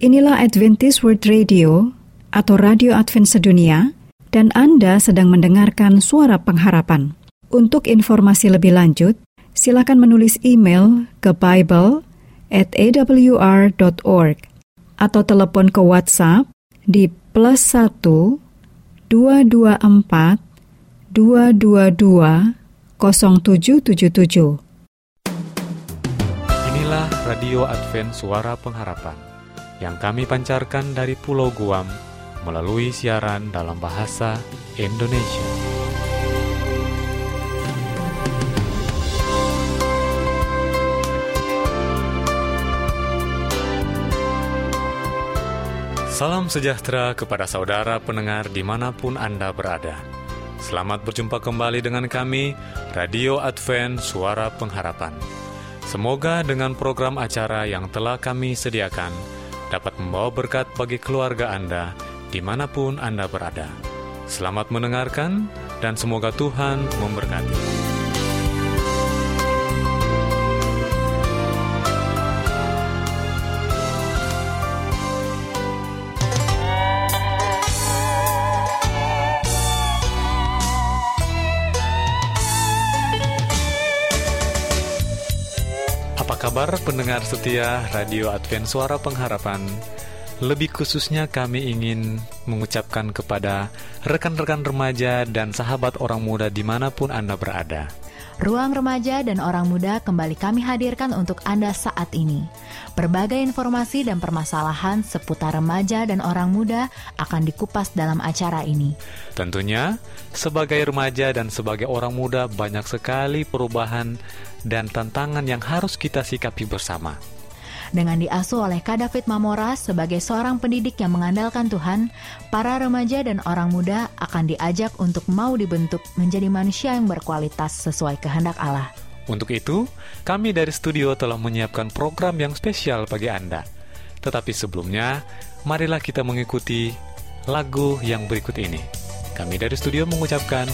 Inilah Adventist World Radio atau Radio Advent Sedunia dan Anda sedang mendengarkan suara pengharapan. Untuk informasi lebih lanjut, silakan menulis email ke Bible at awr.org atau telepon ke WhatsApp di plus 1 224 222 0777. Inilah Radio Advent Suara Pengharapan yang kami pancarkan dari Pulau Guam melalui siaran dalam bahasa Indonesia. Salam sejahtera kepada saudara pendengar di mana pun Anda berada. Selamat berjumpa kembali dengan kami, Radio Advent Suara Pengharapan. Semoga dengan program acara yang telah kami sediakan, dapat membawa berkat bagi keluarga Anda di mana pun Anda berada. Selamat mendengarkan dan semoga Tuhan memberkati. Pendengar setia Radio Advent Suara Pengharapan? Lebih khususnya kami ingin mengucapkan kepada rekan-rekan remaja dan sahabat orang muda di mana pun Anda berada. Ruang Remaja dan Orang Muda kembali kami hadirkan untuk Anda saat ini. Berbagai informasi dan permasalahan seputar remaja dan orang muda akan dikupas dalam acara ini. Tentunya, sebagai remaja dan sebagai orang muda banyak sekali perubahan dan tantangan yang harus kita sikapi bersama. Dengan diasuh oleh Kak David Mamora sebagai seorang pendidik yang mengandalkan Tuhan, para remaja dan orang muda akan diajak untuk mau dibentuk menjadi manusia yang berkualitas sesuai kehendak Allah. Untuk itu, kami dari studio telah menyiapkan program yang spesial bagi Anda. Tetapi sebelumnya, marilah kita mengikuti lagu yang berikut ini. Kami dari studio mengucapkan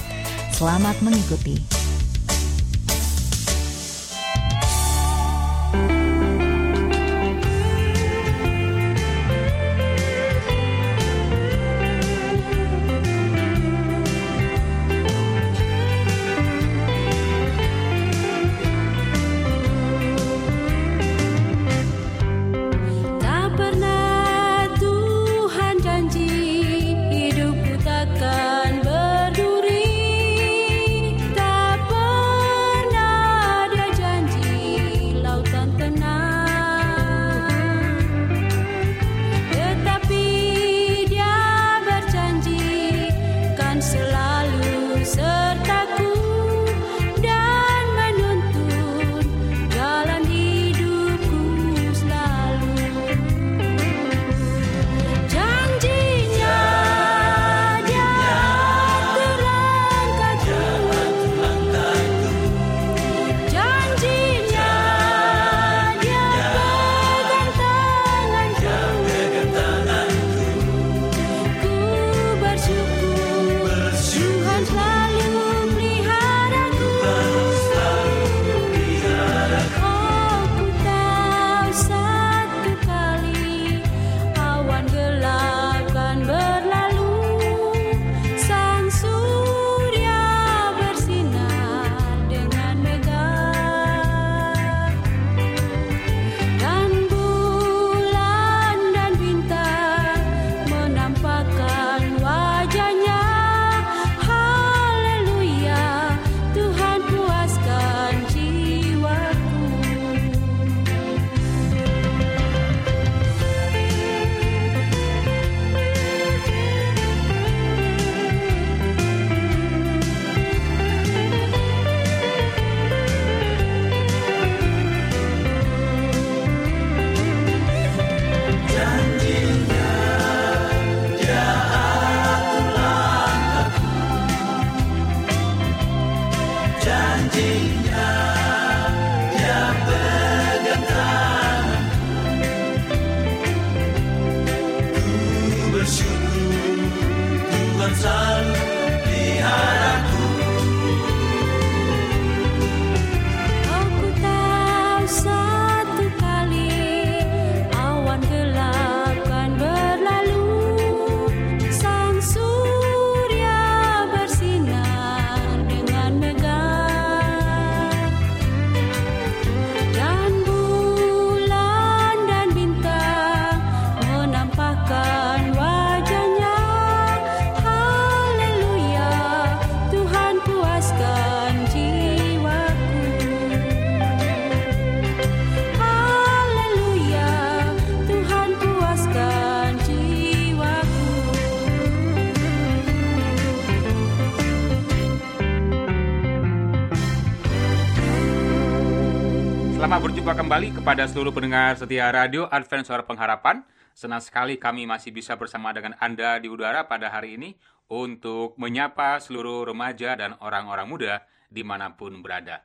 Selamat mengikuti. Kepada seluruh pendengar setia radio Advent Suara Pengharapan. Senang sekali kami masih bisa bersama dengan Anda di udara pada hari ini untuk menyapa seluruh remaja dan orang-orang muda di mana pun berada.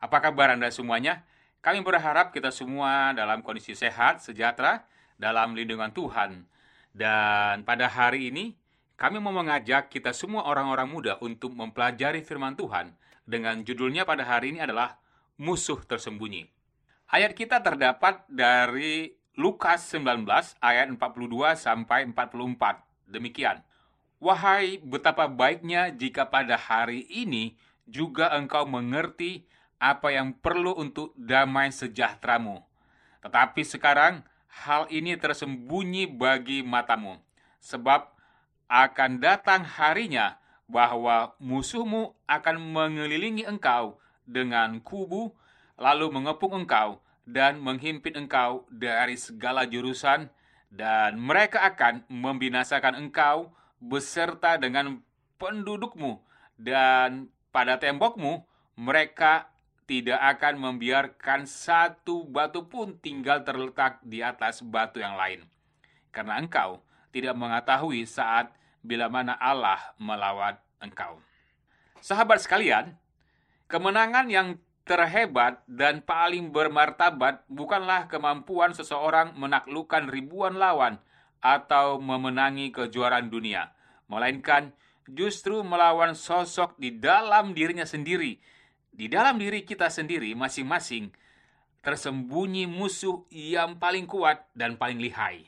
Apa kabar Anda semuanya? Kami berharap kita semua dalam kondisi sehat, sejahtera, dalam lindungan Tuhan. Dan pada hari ini, kami mau mengajak kita semua orang-orang muda untuk mempelajari firman Tuhan dengan judulnya pada hari ini adalah musuh tersembunyi. Ayat kita terdapat dari Lukas 19 ayat 42 sampai 44. Demikian. Wahai betapa baiknya jika pada hari ini juga engkau mengerti apa yang perlu untuk damai sejahteramu. Tetapi sekarang hal ini tersembunyi bagi matamu, sebab akan datang harinya bahwa musuhmu akan mengelilingi engkau dengan kubu, lalu mengepung engkau dan menghimpit engkau dari segala jurusan, dan mereka akan membinasakan engkau beserta dengan pendudukmu, dan pada tembokmu mereka tidak akan membiarkan satu batu pun tinggal terletak di atas batu yang lain. Karena engkau tidak mengetahui saat bila mana Allah melawat engkau. Sahabat sekalian, Kemenangan yang terhebat dan paling bermartabat bukanlah kemampuan seseorang menaklukkan ribuan lawan atau memenangi kejuaraan dunia, melainkan justru melawan sosok di dalam dirinya sendiri. Di dalam diri kita sendiri masing-masing tersembunyi musuh yang paling kuat dan paling lihai.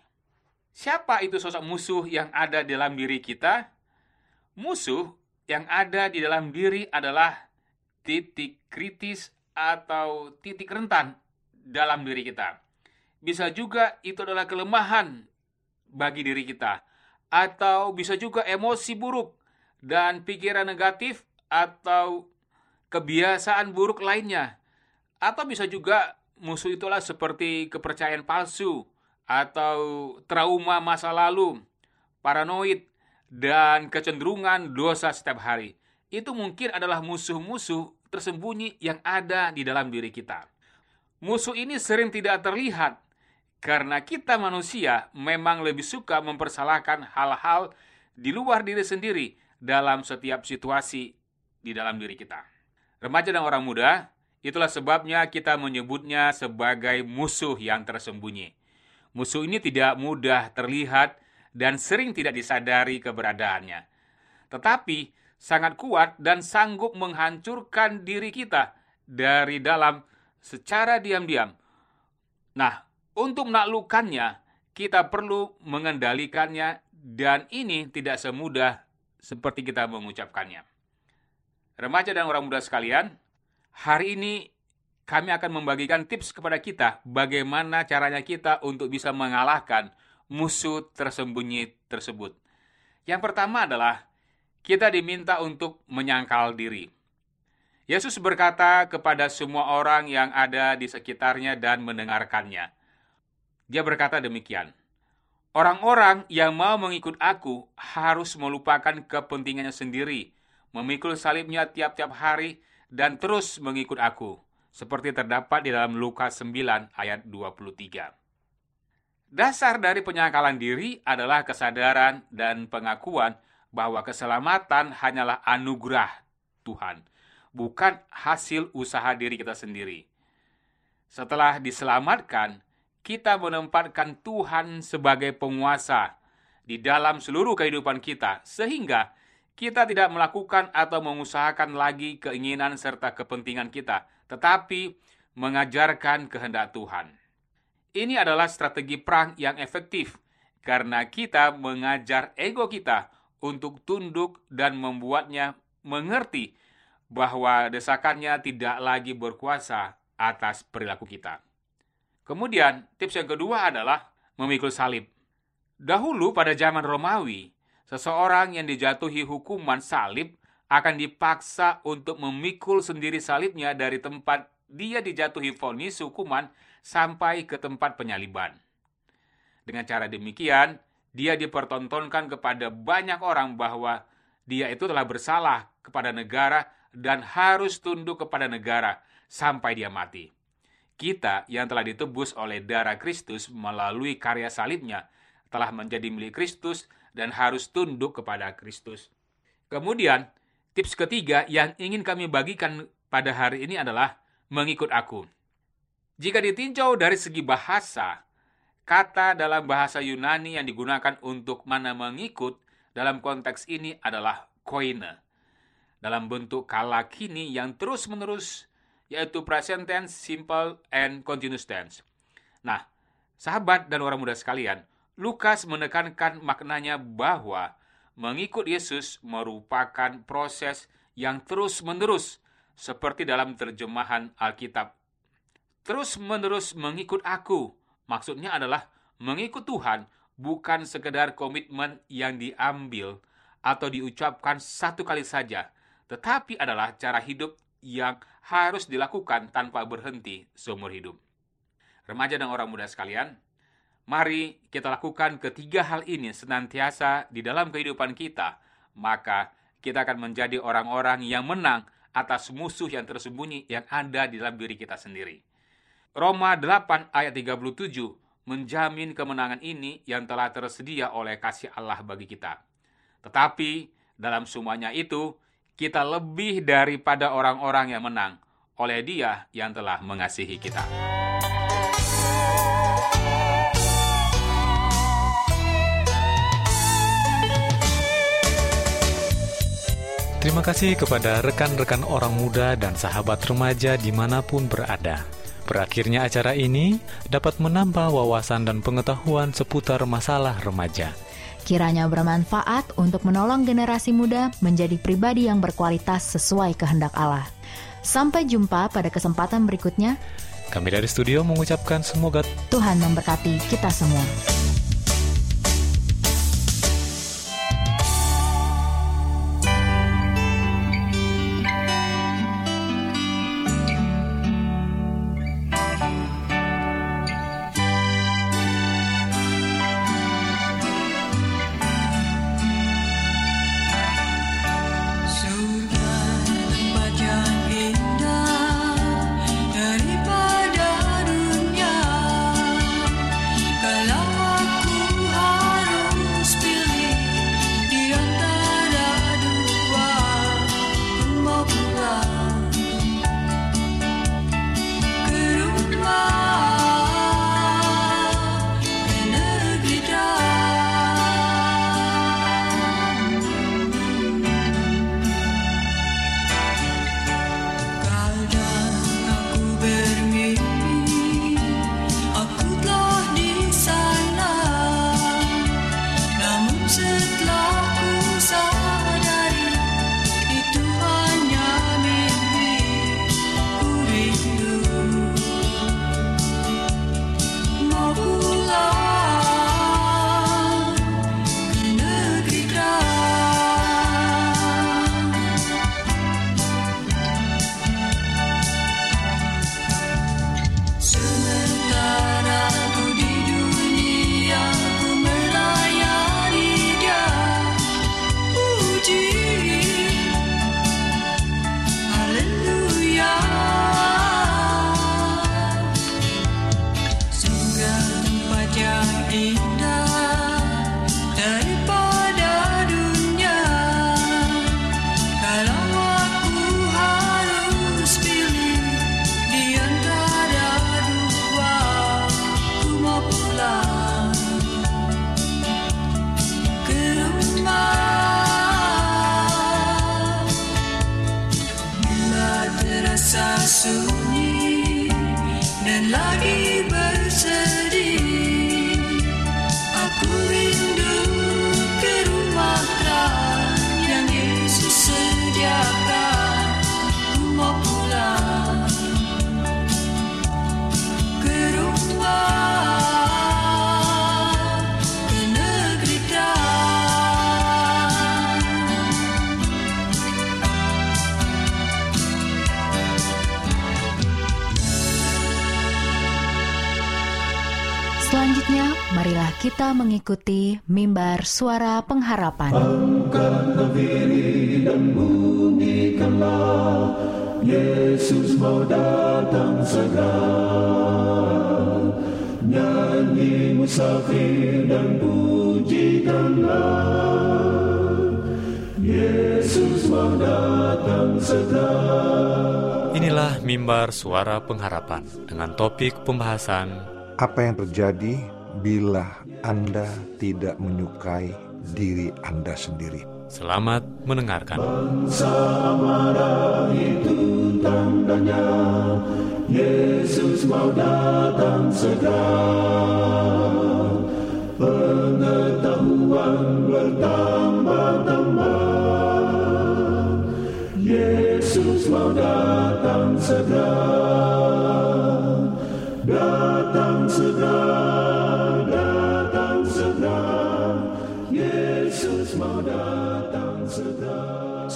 Siapa itu sosok musuh yang ada dalam diri kita? Musuh yang ada di dalam diri adalah titik kritis atau titik rentan dalam diri kita. Bisa juga itu adalah kelemahan bagi diri kita, atau bisa juga emosi buruk dan pikiran negatif atau kebiasaan buruk lainnya, atau bisa juga musuh itulah seperti kepercayaan palsu atau trauma masa lalu, paranoid, dan kecenderungan dosa setiap hari itu mungkin adalah musuh-musuh tersembunyi yang ada di dalam diri kita. Musuh ini sering tidak terlihat karena kita manusia memang lebih suka mempersalahkan hal-hal di luar diri sendiri dalam setiap situasi di dalam diri kita. Remaja dan orang muda, itulah sebabnya kita menyebutnya sebagai musuh yang tersembunyi. Musuh ini tidak mudah terlihat dan sering tidak disadari keberadaannya. Tetapi sangat kuat dan sanggup menghancurkan diri kita dari dalam secara diam-diam. Nah, untuk menaklukkannya, kita perlu mengendalikannya dan ini tidak semudah seperti kita mengucapkannya. Remaja dan orang muda sekalian, hari ini kami akan membagikan tips kepada kita bagaimana caranya kita untuk bisa mengalahkan musuh tersembunyi tersebut. Yang pertama adalah kita diminta untuk menyangkal diri. Yesus berkata kepada semua orang yang ada di sekitarnya dan mendengarkannya. Dia berkata demikian, Orang-orang yang mau mengikut aku harus melupakan kepentingannya sendiri, memikul salibnya tiap-tiap hari, dan terus mengikut aku, seperti terdapat di dalam Lukas 9 ayat 23. Dasar dari penyangkalan diri adalah kesadaran dan pengakuan bahwa keselamatan hanyalah anugerah Tuhan, bukan hasil usaha diri kita sendiri. Setelah diselamatkan, kita menempatkan Tuhan sebagai penguasa di dalam seluruh kehidupan kita, sehingga kita tidak melakukan atau mengusahakan lagi keinginan serta kepentingan kita, tetapi mengajarkan kehendak Tuhan. Ini adalah strategi perang yang efektif karena kita mengajar ego kita untuk tunduk dan membuatnya mengerti bahwa desakannya tidak lagi berkuasa atas perilaku kita. Kemudian, tips yang kedua adalah memikul salib. Dahulu pada zaman Romawi, seseorang yang dijatuhi hukuman salib akan dipaksa untuk memikul sendiri salibnya dari tempat dia dijatuhi vonis hukuman sampai ke tempat penyaliban. Dengan cara demikian, dia dipertontonkan kepada banyak orang bahwa dia itu telah bersalah kepada negara dan harus tunduk kepada negara sampai dia mati. kita yang telah ditebus oleh darah Kristus melalui karya salibnya telah menjadi milik Kristus dan harus tunduk kepada Kristus. Kemudian, tips ketiga yang ingin kami bagikan pada hari ini adalah mengikut aku. Jika ditinjau dari segi bahasa, kata dalam bahasa Yunani yang digunakan untuk mana mengikut dalam konteks ini adalah koine. Dalam bentuk kala kini yang terus-menerus, yaitu present tense, simple, and continuous tense. Nah, sahabat dan orang muda sekalian, Lukas menekankan maknanya bahwa mengikut Yesus merupakan proses yang terus-menerus, seperti dalam terjemahan Alkitab. Terus-menerus mengikut aku, maksudnya adalah mengikut Tuhan bukan sekedar komitmen yang diambil atau diucapkan satu kali saja, tetapi adalah cara hidup yang harus dilakukan tanpa berhenti seumur hidup. Remaja dan orang muda sekalian, Mari kita lakukan ketiga hal ini senantiasa di dalam kehidupan kita, maka kita akan menjadi orang-orang yang menang atas musuh yang tersembunyi yang ada di dalam diri kita sendiri. Roma 8 ayat 37 menjamin kemenangan ini yang telah tersedia oleh kasih Allah bagi kita. Tetapi dalam semuanya itu, kita lebih daripada orang-orang yang menang oleh Dia yang telah mengasihi kita. Terima kasih kepada rekan-rekan orang muda dan sahabat remaja di mana pun berada. Berakhirnya acara ini dapat menambah wawasan dan pengetahuan seputar masalah remaja. Kiranya bermanfaat untuk menolong generasi muda menjadi pribadi yang berkualitas sesuai kehendak Allah. Sampai jumpa pada kesempatan berikutnya. Kami dari studio mengucapkan semoga Tuhan memberkati kita semua. Marilah kita mengikuti mimbar suara pengharapan. Diri dan bunyikanlah Yesus mau datang segera Nyanyi musafir dan pujikanlah Yesus mau datang segera Inilah mimbar suara pengharapan dengan topik pembahasan Apa yang terjadi bila Anda tidak menyukai diri Anda sendiri? Selamat mendengarkan. Bangsa marah itu tandanya Yesus mau datang segera Pengetahuan bertambah-tambah Yesus mau datang segera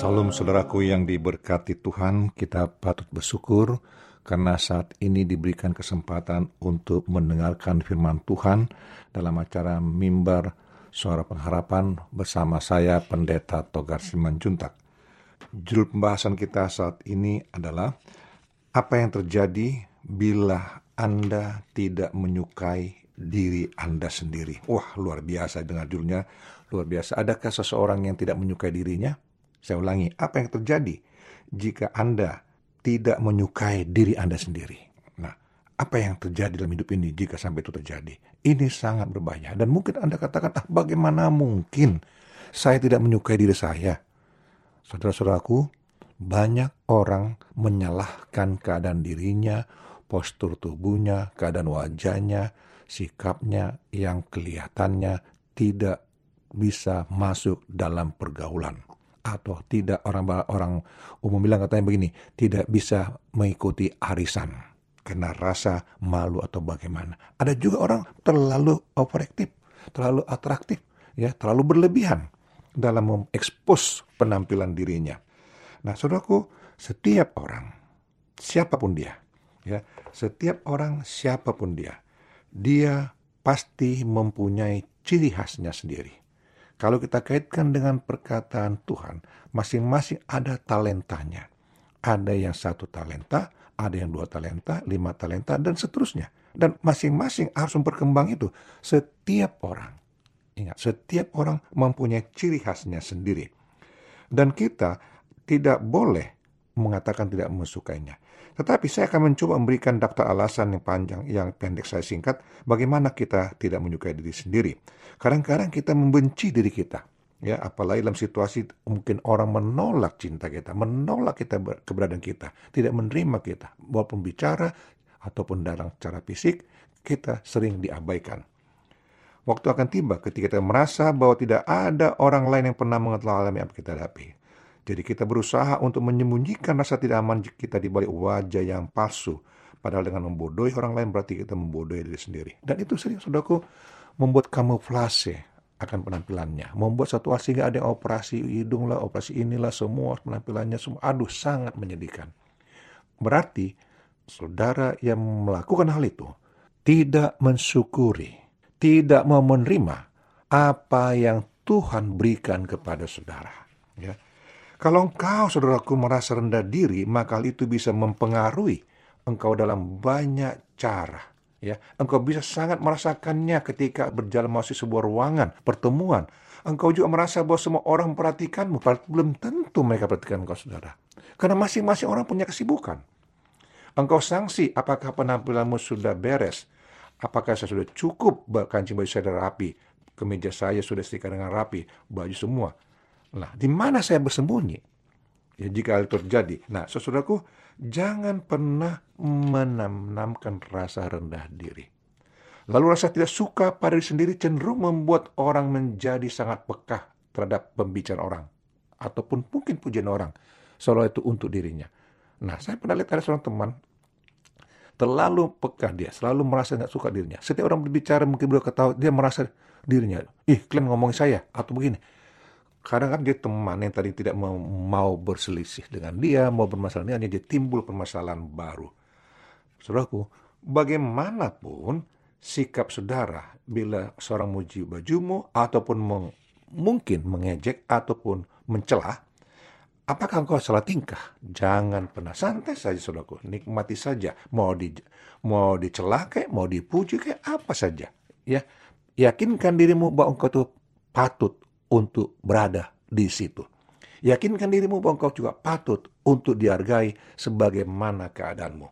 Salam saudaraku yang diberkati Tuhan, kita patut bersyukur karena saat ini diberikan kesempatan untuk mendengarkan firman Tuhan dalam acara mimbar suara pengharapan bersama saya Pendeta Togar Simanjuntak. Judul pembahasan kita saat ini adalah apa yang terjadi bila Anda tidak menyukai diri Anda sendiri. Wah, luar biasa dengan judulnya, luar biasa. Adakah seseorang yang tidak menyukai dirinya? Saya ulangi, apa yang terjadi jika Anda tidak menyukai diri Anda sendiri? Nah, apa yang terjadi dalam hidup ini jika sampai itu terjadi? Ini sangat berbahaya. Dan mungkin Anda katakan, ah bagaimana mungkin saya tidak menyukai diri saya? Saudara-saudaraku, banyak orang menyalahkan keadaan dirinya, postur tubuhnya, keadaan wajahnya, sikapnya yang kelihatannya tidak bisa masuk dalam pergaulan atau tidak orang orang umum bilang katanya begini tidak bisa mengikuti arisan karena rasa malu atau bagaimana. Ada juga orang terlalu overaktif terlalu atraktif ya terlalu berlebihan dalam mengekspos penampilan dirinya. Nah saudaraku setiap orang siapa pun dia ya setiap orang siapa pun dia dia pasti mempunyai ciri khasnya sendiri kalau kita kaitkan dengan perkataan Tuhan, masing-masing ada talentanya. Ada yang satu talenta, ada yang dua talenta, lima talenta, dan seterusnya. Dan masing-masing harus memperkembang itu. Setiap orang, ingat, setiap orang mempunyai ciri khasnya sendiri. Dan kita tidak boleh mengatakan tidak mensukainya. Tetapi saya akan mencoba memberikan daftar alasan yang panjang, yang pendek saya singkat, bagaimana kita tidak menyukai diri sendiri. Kadang-kadang kita membenci diri kita. Ya, apalagi dalam situasi mungkin orang menolak cinta kita, menolak kita keberadaan kita, tidak menerima kita, walaupun bicara ataupun dalam cara fisik, kita sering diabaikan. Waktu akan tiba ketika kita merasa bahwa tidak ada orang lain yang pernah mengetahui apa kita hadapi. Jadi kita berusaha untuk menyembunyikan rasa tidak aman kita di balik wajah yang palsu. Padahal dengan membodohi orang lain berarti kita membodohi diri sendiri. Dan itu sering, saudaraku, membuat kamuflase akan penampilannya. Membuat satu hal ada yang operasi hidung lah, operasi inilah, semua penampilannya semua. Aduh, sangat menyedihkan. Berarti saudara yang melakukan hal itu tidak mensyukuri, tidak mau menerima apa yang Tuhan berikan kepada saudara. Ya. Kalau engkau, saudaraku, merasa rendah diri, maka hal itu bisa mempengaruhi engkau dalam banyak cara ya. Engkau bisa sangat merasakannya ketika berjalan masuk sebuah ruangan pertemuan. Engkau juga merasa bahwa semua orang memperhatikanmu belum tentu mereka perhatikan engkau saudara. Karena masing-masing orang punya kesibukan. Engkau sanksi apakah penampilanmu sudah beres apakah saya sudah cukup kancing baju saya sudah rapi kemeja saya sudah setrika dengan rapi baju semua nah di mana saya bersembunyi ya jika hal itu terjadi nah saudaraku jangan pernah menanamkan rasa rendah diri. Lalu rasa tidak suka pada diri sendiri cenderung membuat orang menjadi sangat pekah terhadap pembicaraan orang. Ataupun mungkin pujian orang. Seolah itu untuk dirinya. Nah, saya pernah lihat ada seorang teman terlalu pekah dia, selalu merasa nggak suka dirinya. Setiap orang berbicara mungkin beliau ketahui, dia merasa dirinya, ih kalian ngomong saya, atau begini kadang kan dia teman yang tadi tidak mau, berselisih dengan dia, mau bermasalah dengan dia, timbul permasalahan baru. Saudaraku, bagaimanapun sikap saudara bila seorang muji bajumu ataupun meng, mungkin mengejek ataupun mencela, Apakah engkau salah tingkah? Jangan pernah santai saja saudaraku, nikmati saja. Mau di mau dicela kayak, mau dipuji kayak apa saja. Ya, yakinkan dirimu bahwa engkau tuh patut untuk berada di situ. Yakinkan dirimu bahwa engkau juga patut untuk dihargai sebagaimana keadaanmu.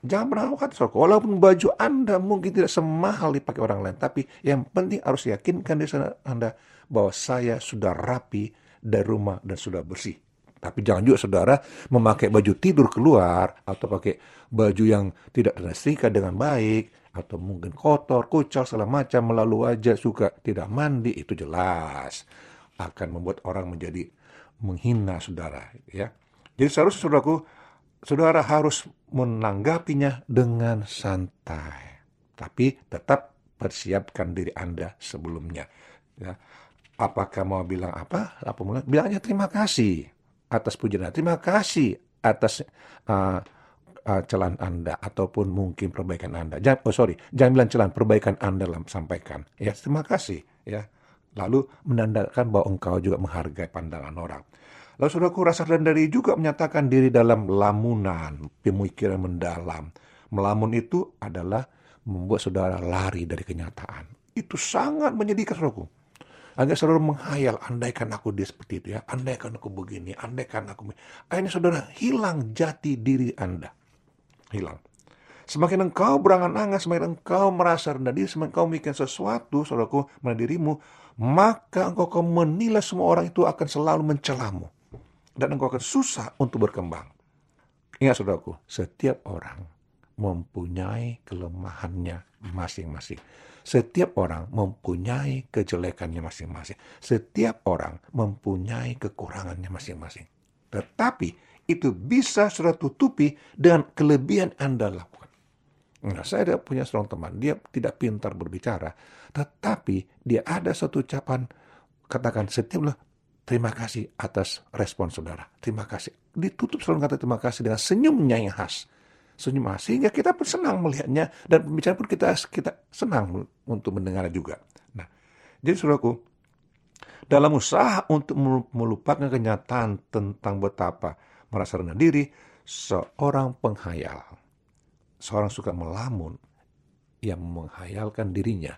Jangan pernah khawatir, saudaraku. Walaupun baju Anda mungkin tidak semahal dipakai orang lain, tapi yang penting harus yakinkan di sana Anda bahwa saya sudah rapi dari rumah dan sudah bersih. Tapi jangan juga saudara memakai baju tidur keluar atau pakai baju yang tidak tersetrika dengan baik atau mungkin kotor, kucel, segala macam melalui wajah suka tidak mandi itu jelas akan membuat orang menjadi menghina saudara ya. Jadi seharusnya saudaraku saudara harus menanggapinya dengan santai. Tapi tetap persiapkan diri Anda sebelumnya. Ya. Apakah mau bilang apa? Apa mulai? Bilangnya terima kasih atas pujian. Terima kasih atas uh, uh, celan Anda ataupun mungkin perbaikan Anda. Jangan, oh sorry, jangan bilang celan, perbaikan Anda dalam sampaikan. Ya, terima kasih. Ya, lalu menandakan bahwa engkau juga menghargai pandangan orang. Lalu saudaraku rasa rendah diri juga menyatakan diri dalam lamunan, pemikiran mendalam. Melamun itu adalah membuat saudara lari dari kenyataan. Itu sangat menyedihkan saudaraku. Agak selalu menghayal, andaikan aku dia seperti itu ya, andaikan aku begini, andaikan aku begini. Akhirnya saudara hilang jati diri Anda. Hilang. Semakin engkau berangan-angan, semakin engkau merasa rendah diri, semakin engkau mikir sesuatu, saudaraku, pada dirimu, maka engkau akan menilai semua orang itu akan selalu mencelamu dan engkau akan susah untuk berkembang. Ingat saudaraku, setiap orang mempunyai kelemahannya masing-masing. Setiap orang mempunyai kejelekannya masing-masing. Setiap orang mempunyai kekurangannya masing-masing. Tetapi itu bisa sudah tutupi dengan kelebihan Anda lakukan. Nah, saya ada punya seorang teman, dia tidak pintar berbicara, tetapi dia ada satu ucapan, katakan setiap Terima kasih atas respon saudara. Terima kasih. Ditutup selalu kata terima kasih dengan senyumnya yang khas. Senyum khas. Sehingga kita pun senang melihatnya. Dan pembicaraan pun kita, kita senang untuk mendengar juga. Nah, jadi saudaraku, dalam usaha untuk melupakan kenyataan tentang betapa merasa rendah diri, seorang penghayal, seorang suka melamun, yang menghayalkan dirinya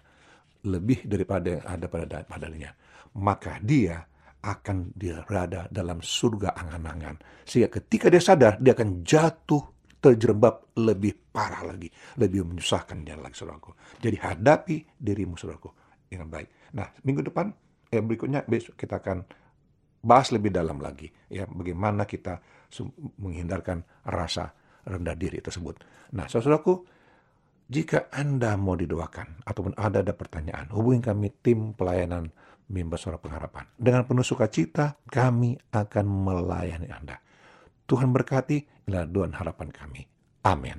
lebih daripada yang ada pada padanya, maka dia akan berada dalam surga angan-angan. Sehingga ketika dia sadar, dia akan jatuh terjerembab lebih parah lagi. Lebih menyusahkan dia lagi, saudaraku. Jadi hadapi dirimu, saudaraku, dengan baik. Nah, minggu depan, eh, berikutnya besok kita akan bahas lebih dalam lagi. ya Bagaimana kita menghindarkan rasa rendah diri tersebut. Nah, saudaraku, jika Anda mau didoakan ataupun ada ada pertanyaan, hubungi kami tim pelayanan mimbar suara pengharapan. Dengan penuh sukacita, kami akan melayani Anda. Tuhan berkati, inilah doa harapan kami. Amin.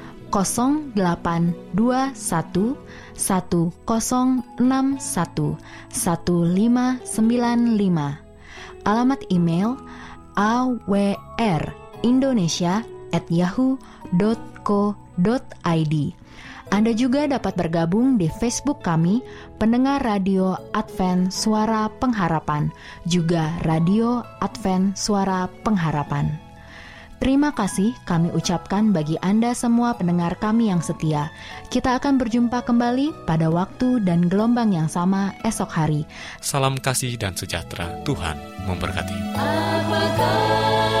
0821 1061 1595. Alamat email awrindonesia@yahoo.co.id. Anda juga dapat bergabung di Facebook kami, pendengar radio Advent Suara Pengharapan, juga radio Advent Suara Pengharapan. Terima kasih kami ucapkan bagi Anda semua pendengar kami yang setia. Kita akan berjumpa kembali pada waktu dan gelombang yang sama esok hari. Salam kasih dan sejahtera. Tuhan memberkati. Apakah